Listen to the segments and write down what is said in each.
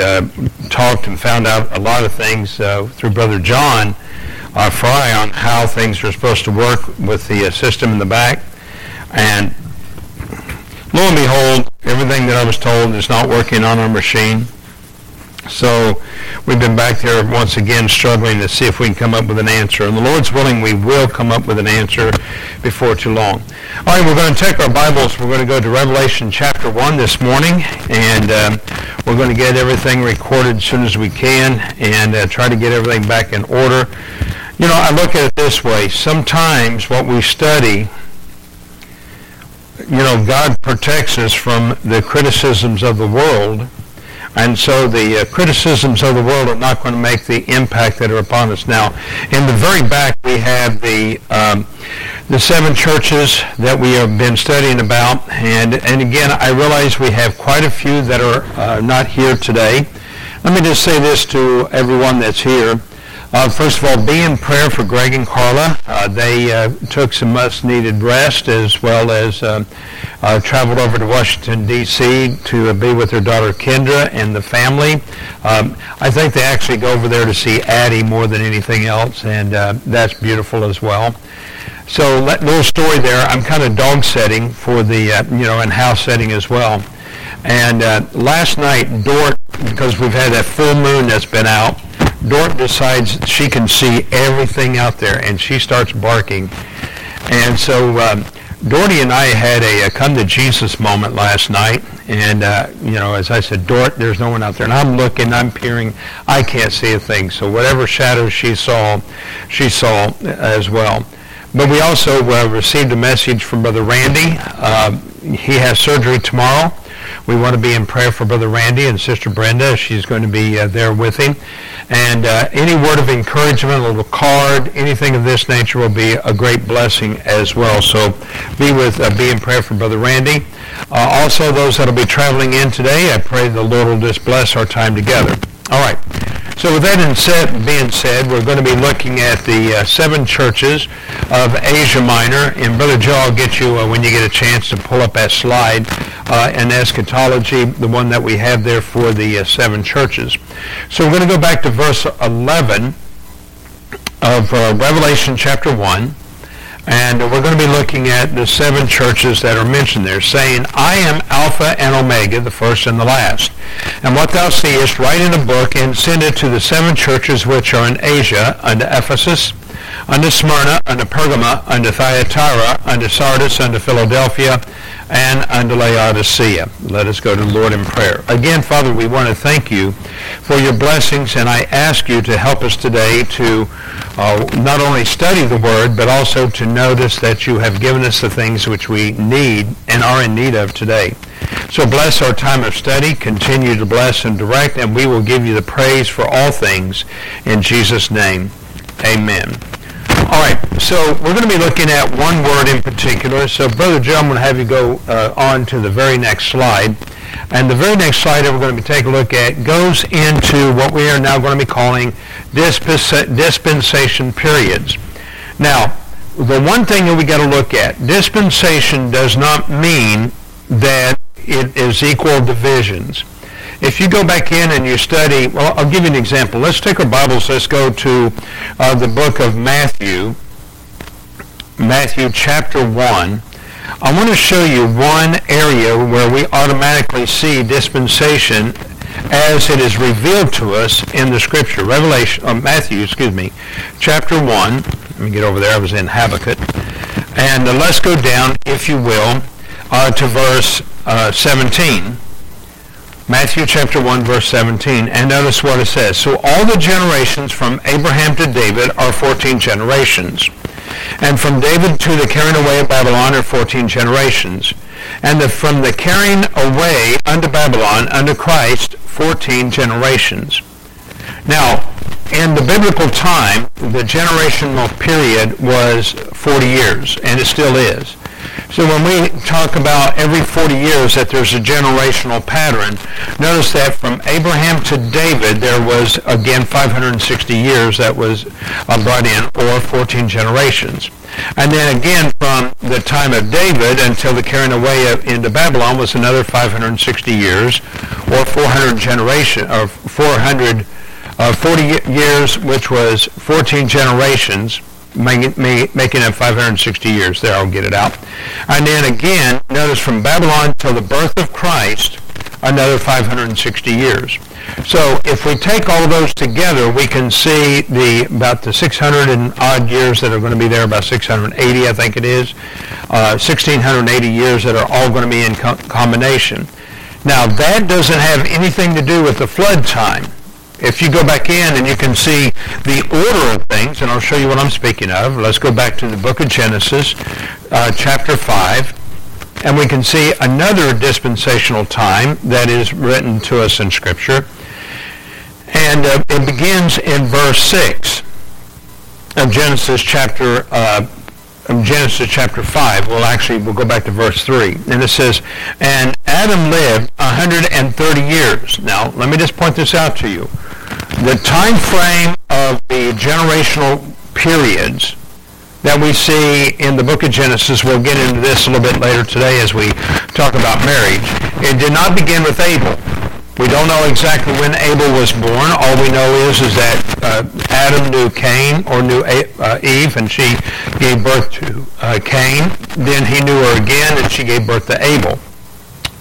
uh, talked and found out a lot of things uh, through Brother John uh, Fry on how things are supposed to work with the uh, system in the back. And lo and behold, everything that I was told is not working on our machine. So we've been back there once again struggling to see if we can come up with an answer. And the Lord's willing, we will come up with an answer before too long. All right, we're going to take our Bibles. We're going to go to Revelation chapter 1 this morning. And um, we're going to get everything recorded as soon as we can and uh, try to get everything back in order. You know, I look at it this way. Sometimes what we study you know, God protects us from the criticisms of the world and so the uh, criticisms of the world are not going to make the impact that are upon us now. In the very back, we have the um, the seven churches that we have been studying about, and and again, I realize we have quite a few that are uh, not here today. Let me just say this to everyone that's here. Uh, first of all, be in prayer for Greg and Carla. Uh, they uh, took some much-needed rest as well as uh, uh, traveled over to Washington, D.C. to uh, be with her daughter Kendra and the family. Um, I think they actually go over there to see Addie more than anything else, and that's beautiful as well. So, let, little story there. I'm kind of dog setting for the, you know, and house setting as well. And last night, Dort, because we've had that full moon that's been out, Dort decides she can see everything out there, and she starts barking. And so um, Dorty and I had a, a, come to Jesus moment last night, and uh, you know, as I said, Dort, there's no one out there, and I'm looking, I'm peering, I can't see a thing. So whatever shadows she saw, she saw as well. But we also uh, received a message from Brother Randy. Uh, he has surgery tomorrow. We want to be in prayer for Brother Randy and Sister Brenda. She's going to be uh, there with him. And uh, any word of encouragement, a little card, anything of this nature will be a great blessing as well. So be with, uh, be in prayer for Brother Randy. Uh, also, those that will be traveling in today, I pray the Lord will just bless our time together. All right. So with that being said, we're going to be looking at the uh, seven churches of Asia Minor. And Brother Joe, I'll get you, uh, when you get a chance, to pull up that slide uh, in eschatology, the one that we have there for the uh, seven churches. So we're going to go back to verse 11 of uh, Revelation chapter 1. And we're going to be looking at the seven churches that are mentioned there, saying, I am Alpha and Omega, the first and the last. And what thou seest, write in a book and send it to the seven churches which are in Asia, unto Ephesus, unto Smyrna, unto Pergama, unto Thyatira, unto Sardis, unto Philadelphia, and unto Laodicea. Let us go to the Lord in prayer. Again, Father, we want to thank you for your blessings, and I ask you to help us today to uh, not only study the Word, but also to notice that you have given us the things which we need and are in need of today. So bless our time of study. Continue to bless and direct, and we will give you the praise for all things. In Jesus' name, amen. All right, so we're going to be looking at one word in particular. So, Brother Joe, I'm going to have you go uh, on to the very next slide. And the very next slide that we're going to be taking a look at goes into what we are now going to be calling dispensation periods. Now, the one thing that we got to look at, dispensation does not mean that it is equal divisions. If you go back in and you study, well, I'll give you an example. Let's take our Bibles. Let's go to uh, the book of Matthew, Matthew chapter 1. I want to show you one area where we automatically see dispensation as it is revealed to us in the scripture. Revelation, uh, Matthew, excuse me, chapter 1. Let me get over there. I was in Habakkuk. And uh, let's go down, if you will, uh, to verse uh, 17. Matthew chapter 1 verse 17 and notice what it says. So all the generations from Abraham to David are 14 generations. And from David to the carrying away of Babylon are 14 generations. And the, from the carrying away unto Babylon unto Christ 14 generations. Now, in the biblical time, the generational period was 40 years, and it still is. So when we talk about every 40 years that there's a generational pattern, notice that from Abraham to David, there was, again, 560 years that was uh, brought in, or 14 generations. And then again, from the time of David until the carrying away into Babylon was another 560 years, or 400 generation, or 400, uh, 40 years, which was 14 generations making, it 560 years. There, I'll get it out. And then again, notice from Babylon till the birth of Christ, another 560 years. So if we take all those together, we can see the about the 600 and odd years that are going to be there, about 680, I think it is, uh, 1680 years that are all going to be in co- combination. Now that doesn't have anything to do with the flood time. If you go back in and you can see the order of things, and I'll show you what I'm speaking of. Let's go back to the book of Genesis, uh, chapter 5, and we can see another dispensational time that is written to us in Scripture. And uh, it begins in verse 6 of Genesis chapter uh, Genesis chapter 5. Well, actually, we'll go back to verse 3. And it says, And Adam lived 130 years. Now, let me just point this out to you. The time frame of the generational periods that we see in the book of Genesis, we'll get into this a little bit later today as we talk about marriage, it did not begin with Abel. We don't know exactly when Abel was born. All we know is is that uh, Adam knew Cain or knew A- uh, Eve, and she gave birth to uh, Cain. Then he knew her again, and she gave birth to Abel.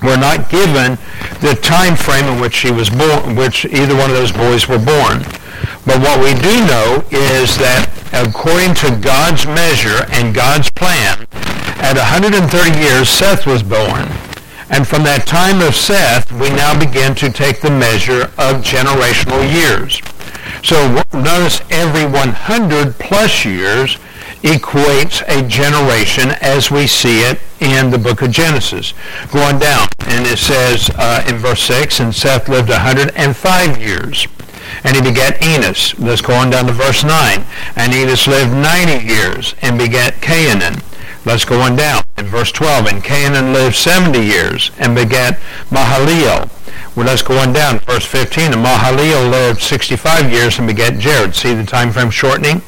We're not given the time frame in which she was born, which either one of those boys were born. But what we do know is that according to God's measure and God's plan, at 130 years, Seth was born. And from that time of Seth, we now begin to take the measure of generational years. So notice every 100 plus years equates a generation as we see it in the book of Genesis. Going down, and it says uh, in verse 6, and Seth lived 105 years. And he begat Enos. Let's go on down to verse 9. And Enos lived 90 years and begat Cainan. Let's go on down. In verse 12, and Cainan lived 70 years and begat Mahalalel. Well, let's go on down. Verse 15, and Mahalalel lived 65 years and begat Jared. See the time frame shortening?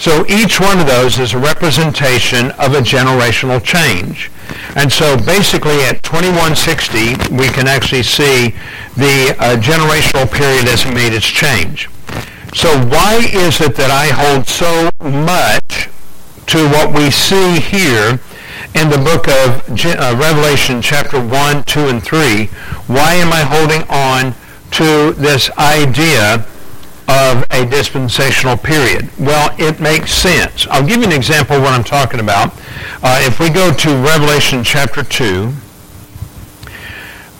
So each one of those is a representation of a generational change. And so basically at 2160, we can actually see the uh, generational period has made its change. So why is it that I hold so much to what we see here in the book of uh, Revelation chapter 1, 2, and 3, why am I holding on to this idea of a dispensational period? Well, it makes sense. I'll give you an example of what I'm talking about. Uh, if we go to Revelation chapter 2,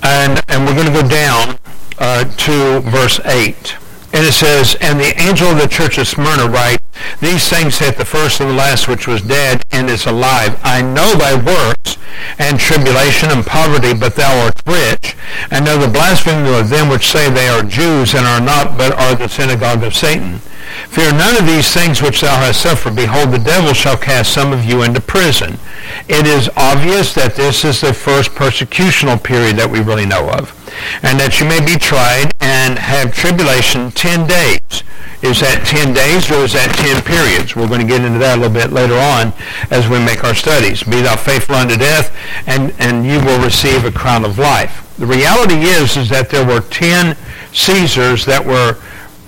and, and we're going to go down uh, to verse 8. And it says, And the angel of the church of Smyrna write, These things saith the first and the last which was dead and is alive. I know thy works and tribulation and poverty, but thou art rich, and know the blasphemy of them which say they are Jews and are not, but are the synagogue of Satan. Fear none of these things which thou hast suffered. Behold, the devil shall cast some of you into prison. It is obvious that this is the first persecutional period that we really know of and that you may be tried and have tribulation 10 days. Is that 10 days or is that 10 periods? We're going to get into that a little bit later on as we make our studies. Be thou faithful unto death, and, and you will receive a crown of life. The reality is, is that there were 10 Caesars that were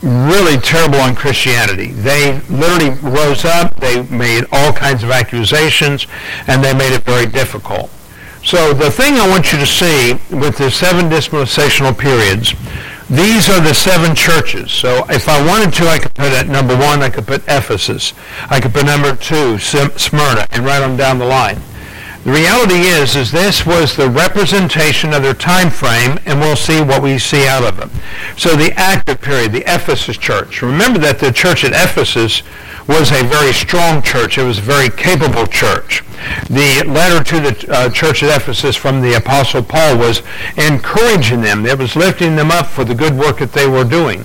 really terrible on Christianity. They literally rose up, they made all kinds of accusations, and they made it very difficult. So the thing I want you to see with the seven dispensational periods, these are the seven churches. So if I wanted to, I could put at number one, I could put Ephesus. I could put number two, Smyrna, and write them down the line. The reality is, is this was the representation of their time frame, and we'll see what we see out of them. So the active period, the Ephesus church. Remember that the church at Ephesus was a very strong church. It was a very capable church. The letter to the uh, church at Ephesus from the Apostle Paul was encouraging them. It was lifting them up for the good work that they were doing.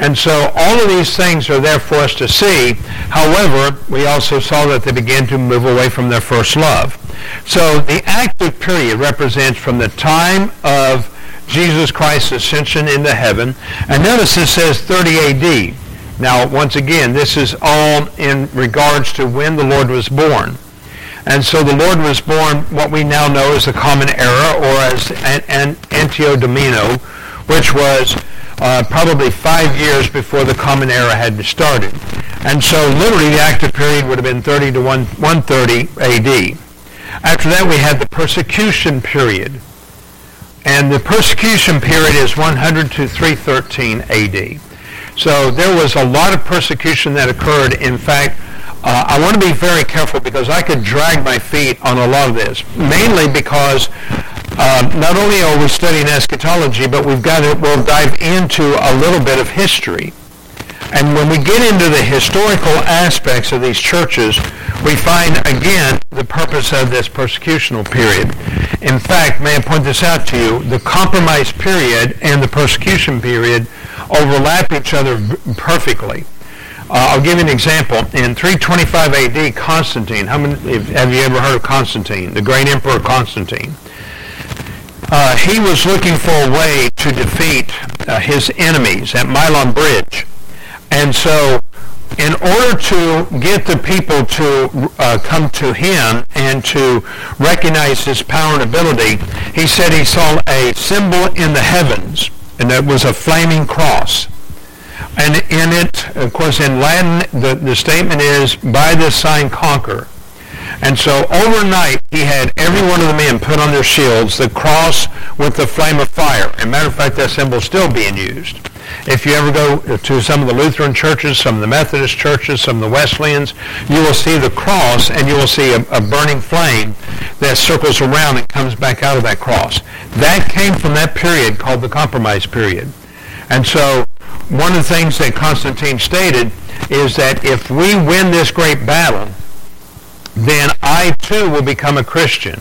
And so all of these things are there for us to see. However, we also saw that they began to move away from their first love. So the active period represents from the time of Jesus Christ's ascension into heaven. And notice it says 30 AD. Now, once again, this is all in regards to when the Lord was born. And so the Lord was born what we now know as the Common Era or as an, an Anno Domini, which was uh, probably five years before the Common Era had started. And so literally the active period would have been 30 to 1, 130 AD. After that we had the persecution period. And the persecution period is 100 to 313 AD. So there was a lot of persecution that occurred. In fact, uh, I want to be very careful because I could drag my feet on a lot of this, mainly because um, not only are we studying eschatology, but we've got to, we'll dive into a little bit of history. And when we get into the historical aspects of these churches, we find again the purpose of this persecutional period. In fact, may I point this out to you, the compromise period and the persecution period overlap each other perfectly. Uh, I'll give you an example. In 325 AD, Constantine, how many, have you ever heard of Constantine, the great emperor Constantine? Uh, he was looking for a way to defeat uh, his enemies at Milvian Bridge. And so in order to get the people to uh, come to him and to recognize his power and ability, he said he saw a symbol in the heavens, and it was a flaming cross. And in it, of course, in Latin, the, the statement is, by this sign conquer. And so overnight, he had every one of the men put on their shields the cross with the flame of fire. As a matter of fact, that symbol is still being used. If you ever go to some of the Lutheran churches, some of the Methodist churches, some of the Wesleyans, you will see the cross and you will see a, a burning flame that circles around and comes back out of that cross. That came from that period called the compromise period. And so one of the things that Constantine stated is that if we win this great battle, then I too will become a Christian.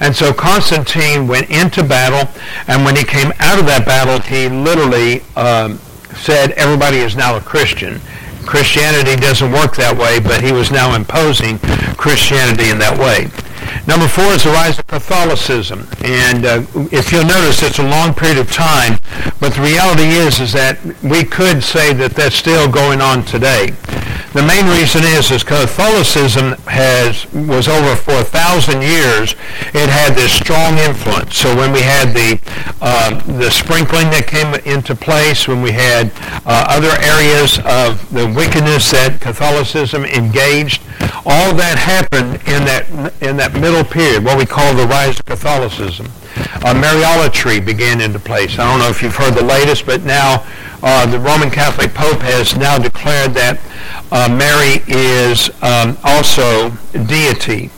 And so Constantine went into battle, and when he came out of that battle, he literally um, said, everybody is now a Christian. Christianity doesn't work that way, but he was now imposing Christianity in that way. Number four is the rise of Catholicism. And uh, if you'll notice, it's a long period of time, but the reality is, is that we could say that that's still going on today. The main reason is, is Catholicism has, was over for a thousand years, it had this strong influence. So when we had the, uh, the sprinkling that came into place, when we had uh, other areas of the wickedness that Catholicism engaged, all that happened in that, in that middle period, what we call the rise of Catholicism. Uh, Mariolatry began into place. I don't know if you've heard the latest, but now uh, the Roman Catholic Pope has now declared that uh, Mary is um, also deity.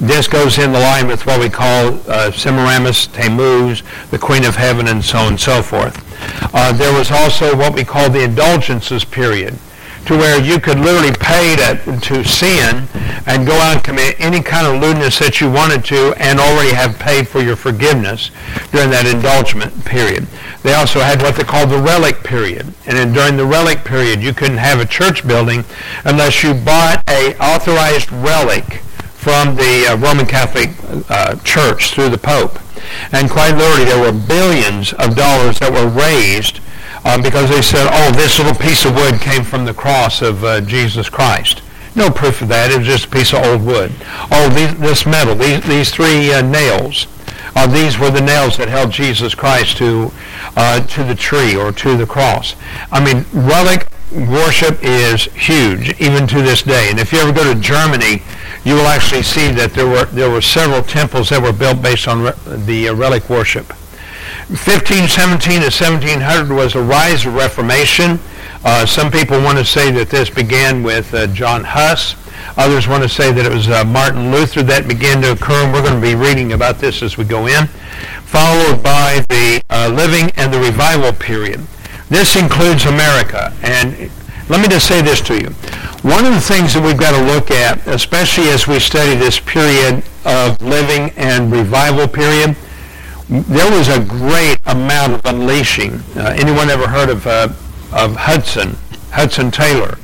This goes in the line with what we call uh, Semiramis, Tammuz, the Queen of Heaven, and so on and so forth. Uh, there was also what we call the indulgences period to where you could literally pay to, to sin and go out and commit any kind of lewdness that you wanted to and already have paid for your forgiveness during that indulgement period. They also had what they called the relic period. And during the relic period, you couldn't have a church building unless you bought a authorized relic from the uh, Roman Catholic uh, Church through the Pope. And quite literally, there were billions of dollars that were raised um, because they said, oh, this little piece of wood came from the cross of uh, Jesus Christ. No proof of that. It was just a piece of old wood. Oh, these, this metal, these, these three uh, nails, uh, these were the nails that held Jesus Christ to, uh, to the tree or to the cross. I mean, relic worship is huge, even to this day. And if you ever go to Germany, you will actually see that there were, there were several temples that were built based on re- the uh, relic worship. 1517 to 1700 was the rise of Reformation. Uh, some people want to say that this began with uh, John Huss. Others want to say that it was uh, Martin Luther that began to occur, and we're going to be reading about this as we go in. Followed by the uh, living and the revival period. This includes America. And let me just say this to you. One of the things that we've got to look at, especially as we study this period of living and revival period, there was a great amount of unleashing. Uh, anyone ever heard of uh, of Hudson, Hudson Taylor,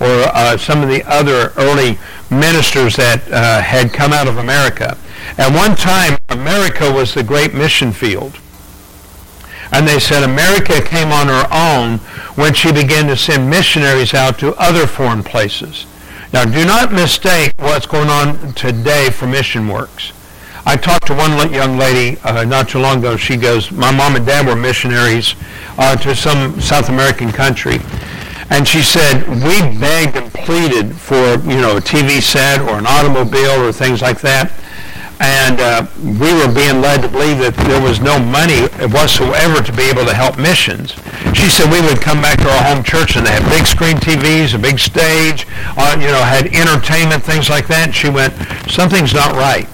or uh, some of the other early ministers that uh, had come out of America. At one time, America was the great mission field. And they said America came on her own when she began to send missionaries out to other foreign places. Now, do not mistake what's going on today for mission works. I talked to one young lady uh, not too long ago. She goes, my mom and dad were missionaries uh, to some South American country. And she said, we begged and pleaded for, you know, a TV set or an automobile or things like that and uh, we were being led to believe that there was no money whatsoever to be able to help missions. She said we would come back to our home church and they had big screen TVs, a big stage, uh, you know, had entertainment, things like that. And she went, something's not right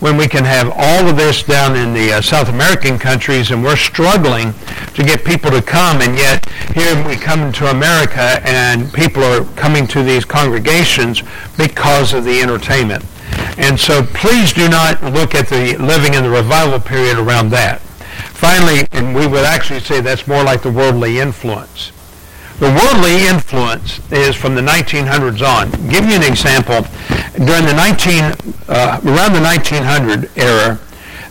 when we can have all of this down in the uh, South American countries and we're struggling to get people to come and yet here we come to America and people are coming to these congregations because of the entertainment. And so please do not look at the living in the revival period around that. Finally, and we would actually say that's more like the worldly influence. The worldly influence is from the 1900s on. Give you an example. During the 19, uh, around the 1900 era,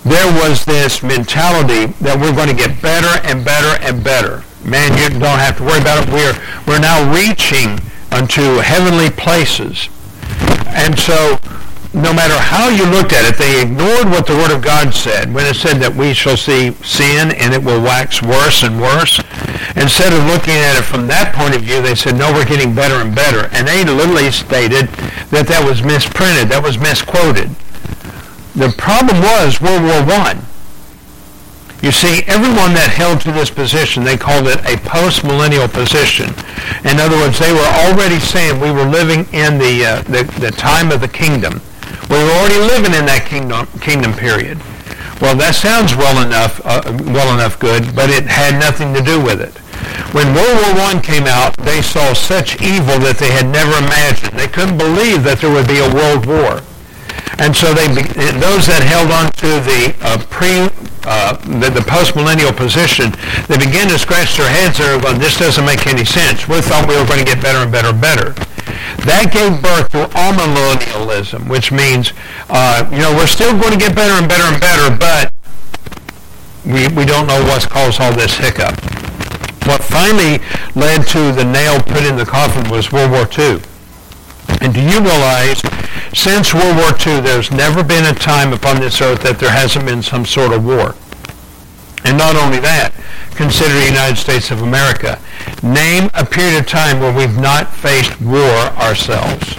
there was this mentality that we're going to get better and better and better. Man, you don't have to worry about it. We're, we're now reaching unto heavenly places. And so no matter how you looked at it, they ignored what the Word of God said when it said that we shall see sin and it will wax worse and worse. Instead of looking at it from that point of view, they said, no, we're getting better and better. And they literally stated that that was misprinted, that was misquoted. The problem was World War I. You see, everyone that held to this position, they called it a post-millennial position. In other words, they were already saying we were living in the, uh, the, the time of the kingdom. We were already living in that kingdom, kingdom period. Well, that sounds well enough, uh, well enough good, but it had nothing to do with it. When World War I came out, they saw such evil that they had never imagined. They couldn't believe that there would be a world war. And so they, those that held on to the uh, pre, uh, the, the post-millennial position, they began to scratch their heads there going, this doesn't make any sense. We thought we were going to get better and better and better. That gave birth to amillennialism, which means, uh, you know, we're still going to get better and better and better, but we, we don't know what's caused all this hiccup. What finally led to the nail put in the coffin was World War II. And do you realize, since World War II, there's never been a time upon this earth that there hasn't been some sort of war. And not only that, consider the United States of America. Name a period of time where we've not faced war ourselves.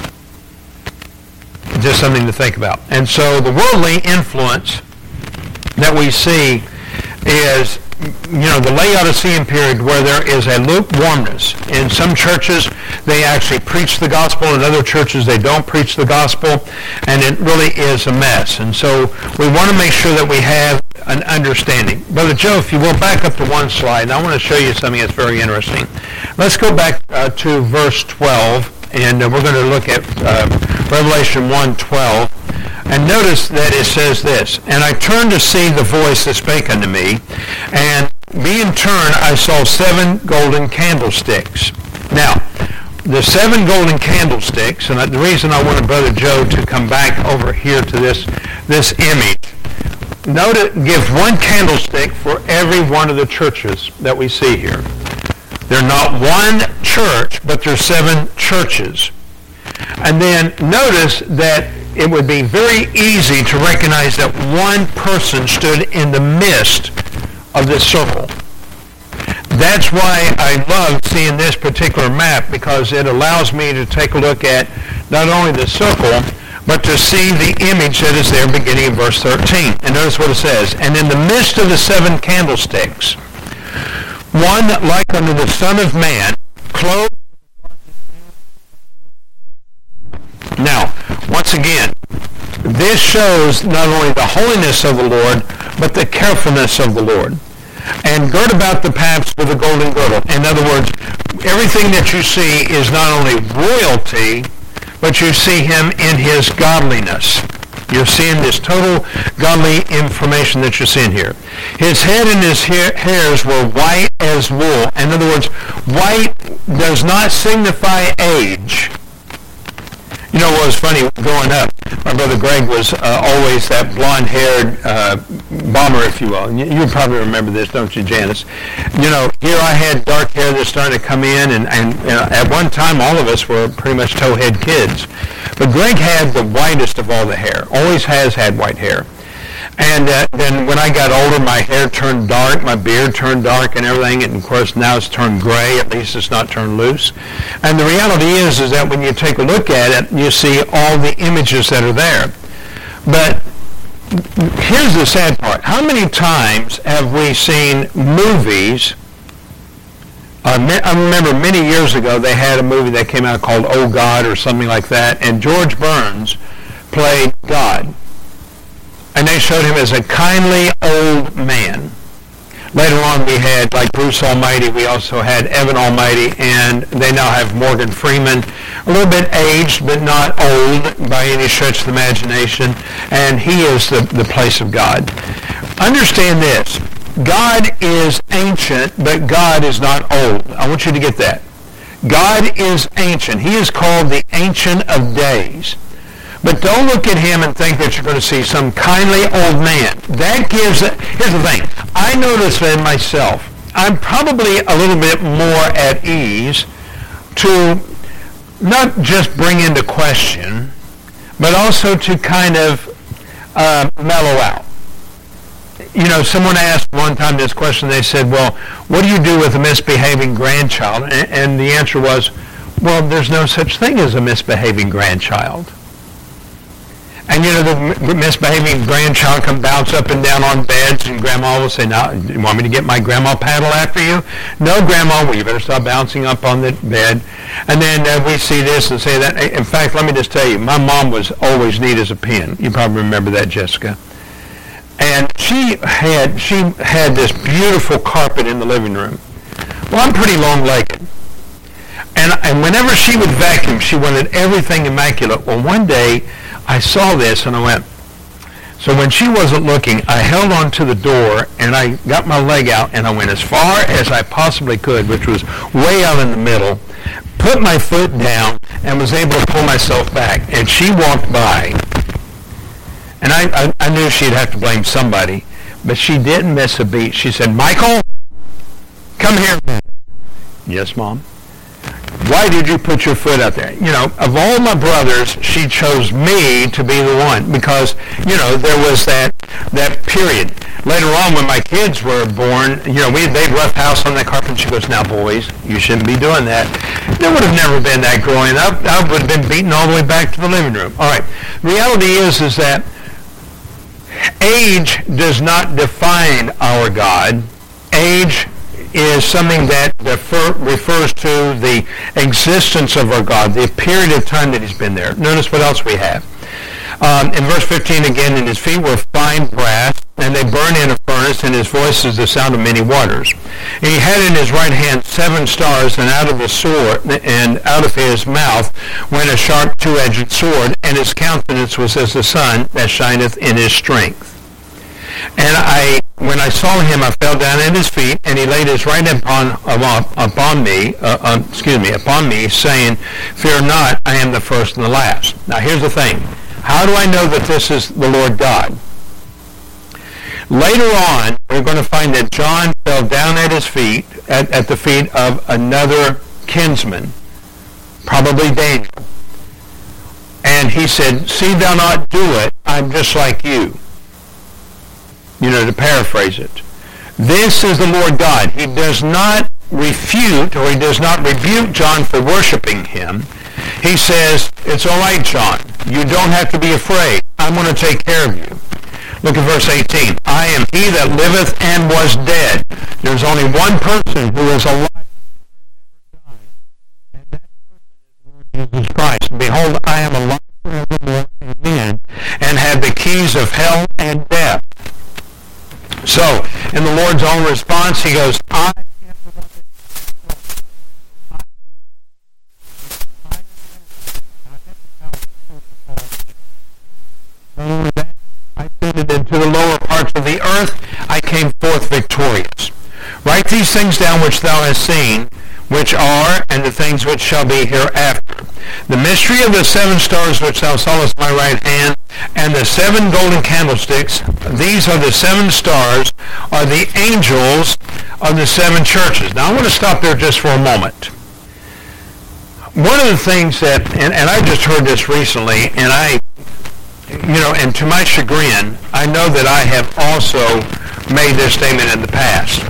Just something to think about. And so the worldly influence that we see is you know, the Laodicean period where there is a lukewarmness. In some churches, they actually preach the gospel. In other churches, they don't preach the gospel. And it really is a mess. And so we want to make sure that we have an understanding. Brother Joe, if you will back up to one slide, I want to show you something that's very interesting. Let's go back uh, to verse 12 and uh, we're going to look at uh, Revelation 1:12. And notice that it says this, And I turned to see the voice that spake unto me, and being turned I saw seven golden candlesticks. Now, the seven golden candlesticks, and the reason I wanted Brother Joe to come back over here to this, this image, note it gives one candlestick for every one of the churches that we see here. They're not one church, but they're seven churches. And then notice that it would be very easy to recognize that one person stood in the midst of this circle. That's why I love seeing this particular map because it allows me to take a look at not only the circle, but to see the image that is there beginning in verse 13. And notice what it says. And in the midst of the seven candlesticks, one like unto the Son of Man, clothed. Now, once again, this shows not only the holiness of the Lord, but the carefulness of the Lord. And gird about the paps with a golden girdle. In other words, everything that you see is not only royalty, but you see him in his godliness. You're seeing this total godly information that you're seeing here. His head and his hairs were white as wool. In other words, White does not signify age. You know what was funny growing up? My brother Greg was uh, always that blonde-haired uh, bomber, if you will. You, you, probably remember this, don't you, Janice? You know, here I had dark hair that started to come in, and, and you know, at one time all of us were pretty much towhead kids. But Greg had the whitest of all the hair. Always has had white hair. And uh, then when I got older, my hair turned dark, my beard turned dark and everything. And of course now it's turned gray. At least it's not turned loose. And the reality is, is that when you take a look at it, you see all the images that are there. But here's the sad part. How many times have we seen movies? Uh, I remember many years ago they had a movie that came out called Oh God or something like that, and George Burns played God and they showed him as a kindly old man. Later on, we had, like Bruce Almighty, we also had Evan Almighty, and they now have Morgan Freeman, a little bit aged, but not old by any stretch of the imagination, and he is the, the place of God. Understand this. God is ancient, but God is not old. I want you to get that. God is ancient. He is called the Ancient of Days. But don't look at him and think that you're going to see some kindly old man. That gives, a, here's the thing. I notice in myself, I'm probably a little bit more at ease to not just bring into question, but also to kind of uh, mellow out. You know, someone asked one time this question. They said, well, what do you do with a misbehaving grandchild? And, and the answer was, well, there's no such thing as a misbehaving grandchild. And you know, the misbehaving grandchild can bounce up and down on beds, and grandma will say, "Now, you want me to get my grandma paddle after you?" No, grandma, well, you better stop bouncing up on the bed. And then uh, we see this and say that. In fact, let me just tell you, my mom was always neat as a pin. You probably remember that, Jessica. And she had she had this beautiful carpet in the living room. Well, I'm pretty long-legged. And, and whenever she would vacuum, she wanted everything immaculate. Well, one day, I saw this and I went, so when she wasn't looking, I held on to the door and I got my leg out and I went as far as I possibly could, which was way out in the middle, put my foot down and was able to pull myself back. And she walked by. And I, I, I knew she'd have to blame somebody, but she didn't miss a beat. She said, Michael, come here. Yes, Mom why did you put your foot out there? You know, of all my brothers, she chose me to be the one because, you know, there was that that period. Later on, when my kids were born, you know, we they'd rough house on that carpet. She goes, "Now, boys, you shouldn't be doing that." There would have never been that growing up. I would have been beaten all the way back to the living room. All right. Reality is, is that age does not define our God. Age is something that refer, refers to the existence of our God, the period of time that he's been there. Notice what else we have. Um, in verse 15 again, and his feet were fine brass, and they burn in a furnace, and his voice is the sound of many waters. And he had in his right hand seven stars, and out of the sword, and out of his mouth went a sharp two-edged sword, and his countenance was as the sun that shineth in his strength. And I, when I saw him, I fell down at his feet, and he laid his right hand upon upon me, uh, uh, excuse me, upon me, saying, "Fear not, I am the first and the last." Now, here's the thing: How do I know that this is the Lord God? Later on, we're going to find that John fell down at his feet, at, at the feet of another kinsman, probably Daniel. And he said, See thou not do it, I'm just like you you know, to paraphrase it. This is the Lord God. He does not refute or he does not rebuke John for worshiping him. He says, it's all right, John. You don't have to be afraid. I'm going to take care of you. Look at verse 18. I am he that liveth and was dead. There's only one person who is alive. And that person is Jesus Christ. Behold, I am alive forevermore. Amen. And have the keys of hell and death. So, in the Lord's own response, he goes, I into the lower parts of the earth. I came forth victorious. Write these things down which thou hast seen, which are, and the things which shall be hereafter. The mystery of the seven stars which thou sawest my right hand, and the seven golden candlesticks, these are the seven stars, are the angels of the seven churches. Now I want to stop there just for a moment. One of the things that, and, and I just heard this recently, and I, you know, and to my chagrin, I know that I have also made this statement in the past.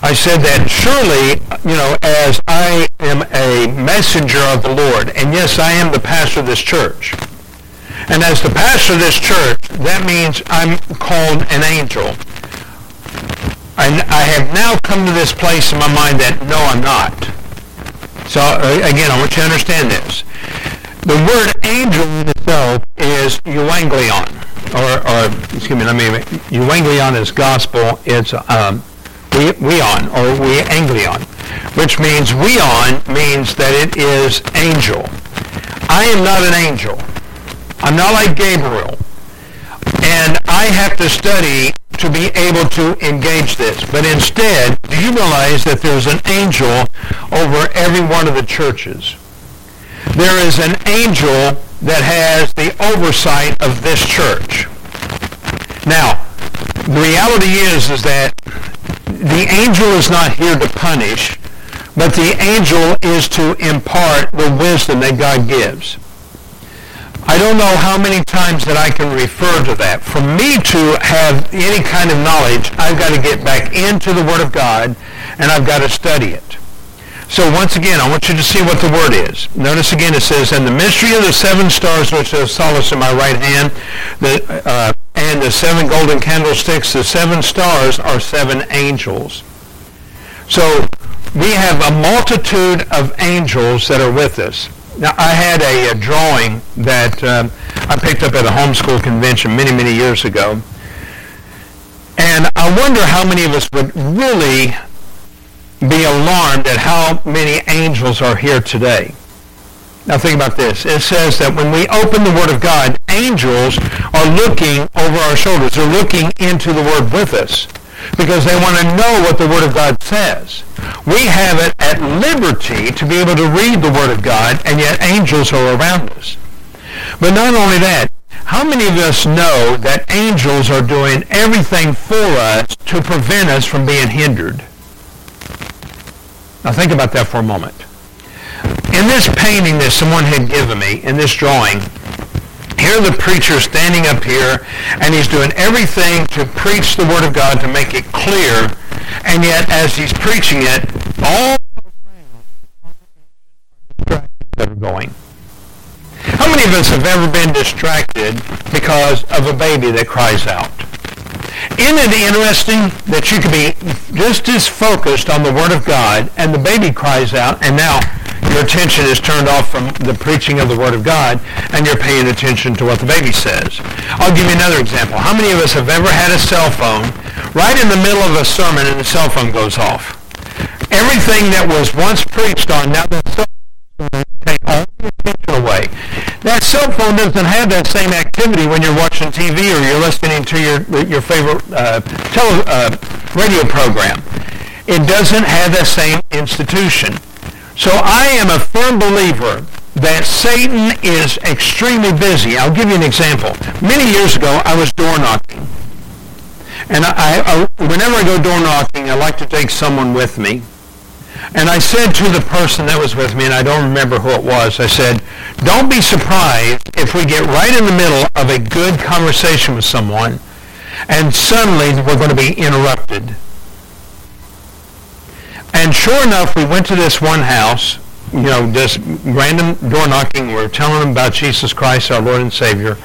I said that surely, you know, as I am a messenger of the Lord, and yes, I am the pastor of this church. And as the pastor of this church, that means I'm called an angel. And I have now come to this place in my mind that no, I'm not. So uh, again, I want you to understand this. The word angel in itself is euangelion, or, or excuse me, let me, euangelion is gospel. It's um, we, weon or we anglion, which means weon means that it is angel. I am not an angel. I'm not like Gabriel. And I have to study to be able to engage this. But instead, do you realize that there's an angel over every one of the churches? There is an angel that has the oversight of this church. Now, the reality is, is that the angel is not here to punish, but the angel is to impart the wisdom that God gives. I don't know how many times that I can refer to that. For me to have any kind of knowledge, I've got to get back into the Word of God, and I've got to study it. So once again, I want you to see what the word is. Notice again it says, And the mystery of the seven stars which are solace in my right hand, the, uh, and the seven golden candlesticks, the seven stars are seven angels. So we have a multitude of angels that are with us. Now, I had a, a drawing that um, I picked up at a homeschool convention many, many years ago. And I wonder how many of us would really be alarmed at how many angels are here today. Now think about this. It says that when we open the Word of God, angels are looking over our shoulders. They're looking into the Word with us because they want to know what the Word of God says. We have it at liberty to be able to read the Word of God, and yet angels are around us. But not only that, how many of us know that angels are doing everything for us to prevent us from being hindered? Now think about that for a moment. In this painting that someone had given me, in this drawing, here the preacher standing up here, and he's doing everything to preach the Word of God to make it clear, and yet as he's preaching it, all that are going. How many of us have ever been distracted because of a baby that cries out? Isn't it interesting that you can be just as focused on the Word of God and the baby cries out and now your attention is turned off from the preaching of the Word of God and you're paying attention to what the baby says. I'll give you another example. How many of us have ever had a cell phone right in the middle of a sermon and the cell phone goes off? Everything that was once preached on, now the cell phone take all the attention away. That cell phone doesn't have that same activity when you're watching TV or you're listening to your your favorite uh, tele, uh, radio program. It doesn't have that same institution. So I am a firm believer that Satan is extremely busy. I'll give you an example. Many years ago, I was door knocking. And I, I, whenever I go door knocking, I like to take someone with me. And I said to the person that was with me, and I don't remember who it was, I said, don't be surprised if we get right in the middle of a good conversation with someone and suddenly we're going to be interrupted. And sure enough, we went to this one house, you know, just random door knocking. We we're telling them about Jesus Christ, our Lord and Savior.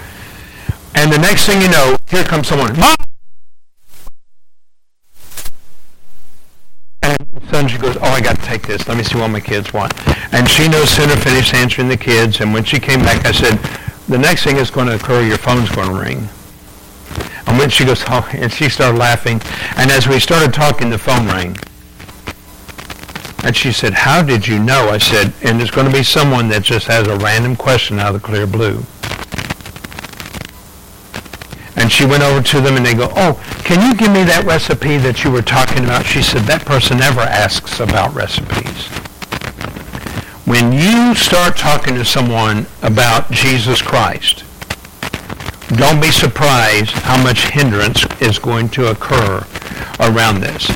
And the next thing you know, here comes someone. Mom! son, she goes, oh, I got to take this. Let me see what my kids want. And she no sooner finished answering the kids, and when she came back, I said, the next thing is going to occur, your phone's going to ring. And when she goes, oh, and she started laughing. And as we started talking, the phone rang. And she said, how did you know? I said, and there's going to be someone that just has a random question out of the clear blue. And she went over to them and they go, oh, can you give me that recipe that you were talking about? She said, that person never asks about recipes. when you start talking to someone about Jesus Christ, don't be surprised how much hindrance is going to occur around this.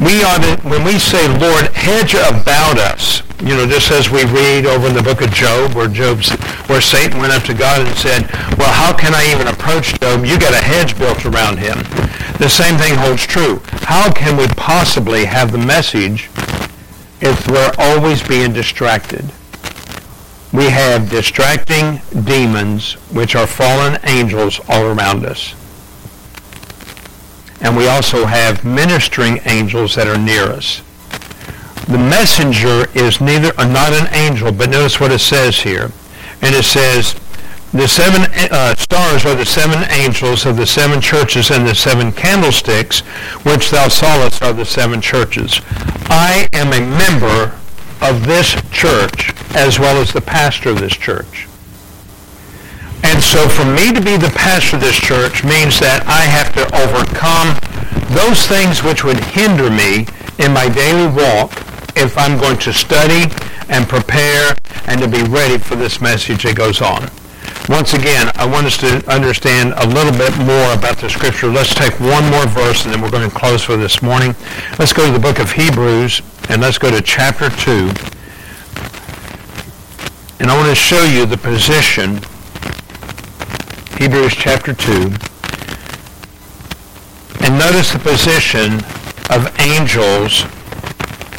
We to, when we say, Lord, hedge about us, you know, just as we read over in the book of Job, where Job's, where Satan went up to God and said, well, how can I even approach Job? You got a hedge built around him. The same thing holds true. How can we possibly have the message if we're always being distracted? We have distracting demons, which are fallen angels all around us. And we also have ministering angels that are near us. The messenger is neither not an angel, but notice what it says here. And it says, the seven uh, stars are the seven angels of the seven churches, and the seven candlesticks which thou sawest are the seven churches. I am a member of this church as well as the pastor of this church. And so for me to be the pastor of this church means that I have to overcome those things which would hinder me in my daily walk if I'm going to study and prepare and to be ready for this message that goes on. Once again, I want us to understand a little bit more about the scripture. Let's take one more verse and then we're going to close for this morning. Let's go to the book of Hebrews and let's go to chapter 2. And I want to show you the position, Hebrews chapter 2. And notice the position of angels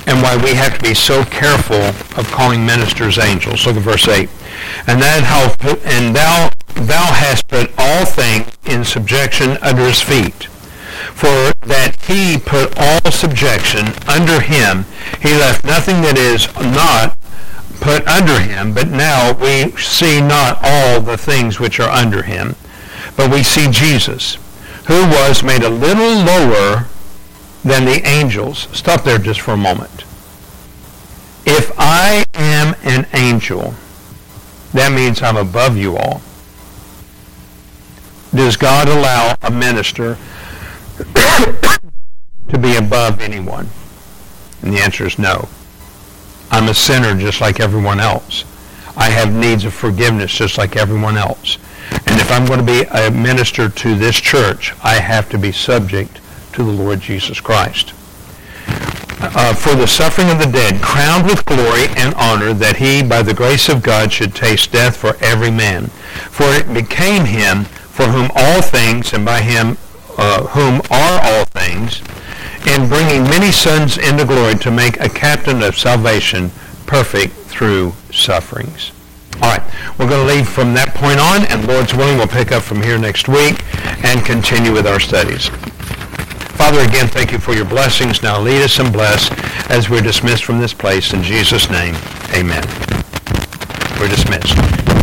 and why we have to be so careful of calling ministers angels. Look at verse 8 and that how and thou thou hast put all things in subjection under his feet. For that he put all subjection under him, he left nothing that is not put under him, but now we see not all the things which are under him, but we see Jesus, who was made a little lower than the angels. Stop there just for a moment. If I am an angel, that means I'm above you all. Does God allow a minister to be above anyone? And the answer is no. I'm a sinner just like everyone else. I have needs of forgiveness just like everyone else. And if I'm going to be a minister to this church, I have to be subject to the Lord Jesus Christ uh, for the suffering of the dead, crowned with glory and honor, that he, by the grace of God, should taste death for every man. For it became him for whom all things, and by him uh, whom are all things, in bringing many sons into glory to make a captain of salvation perfect through sufferings. All right, we're going to leave from that point on, and Lord's willing, we'll pick up from here next week and continue with our studies. Father, again, thank you for your blessings. Now lead us and bless as we're dismissed from this place. In Jesus' name, amen. We're dismissed.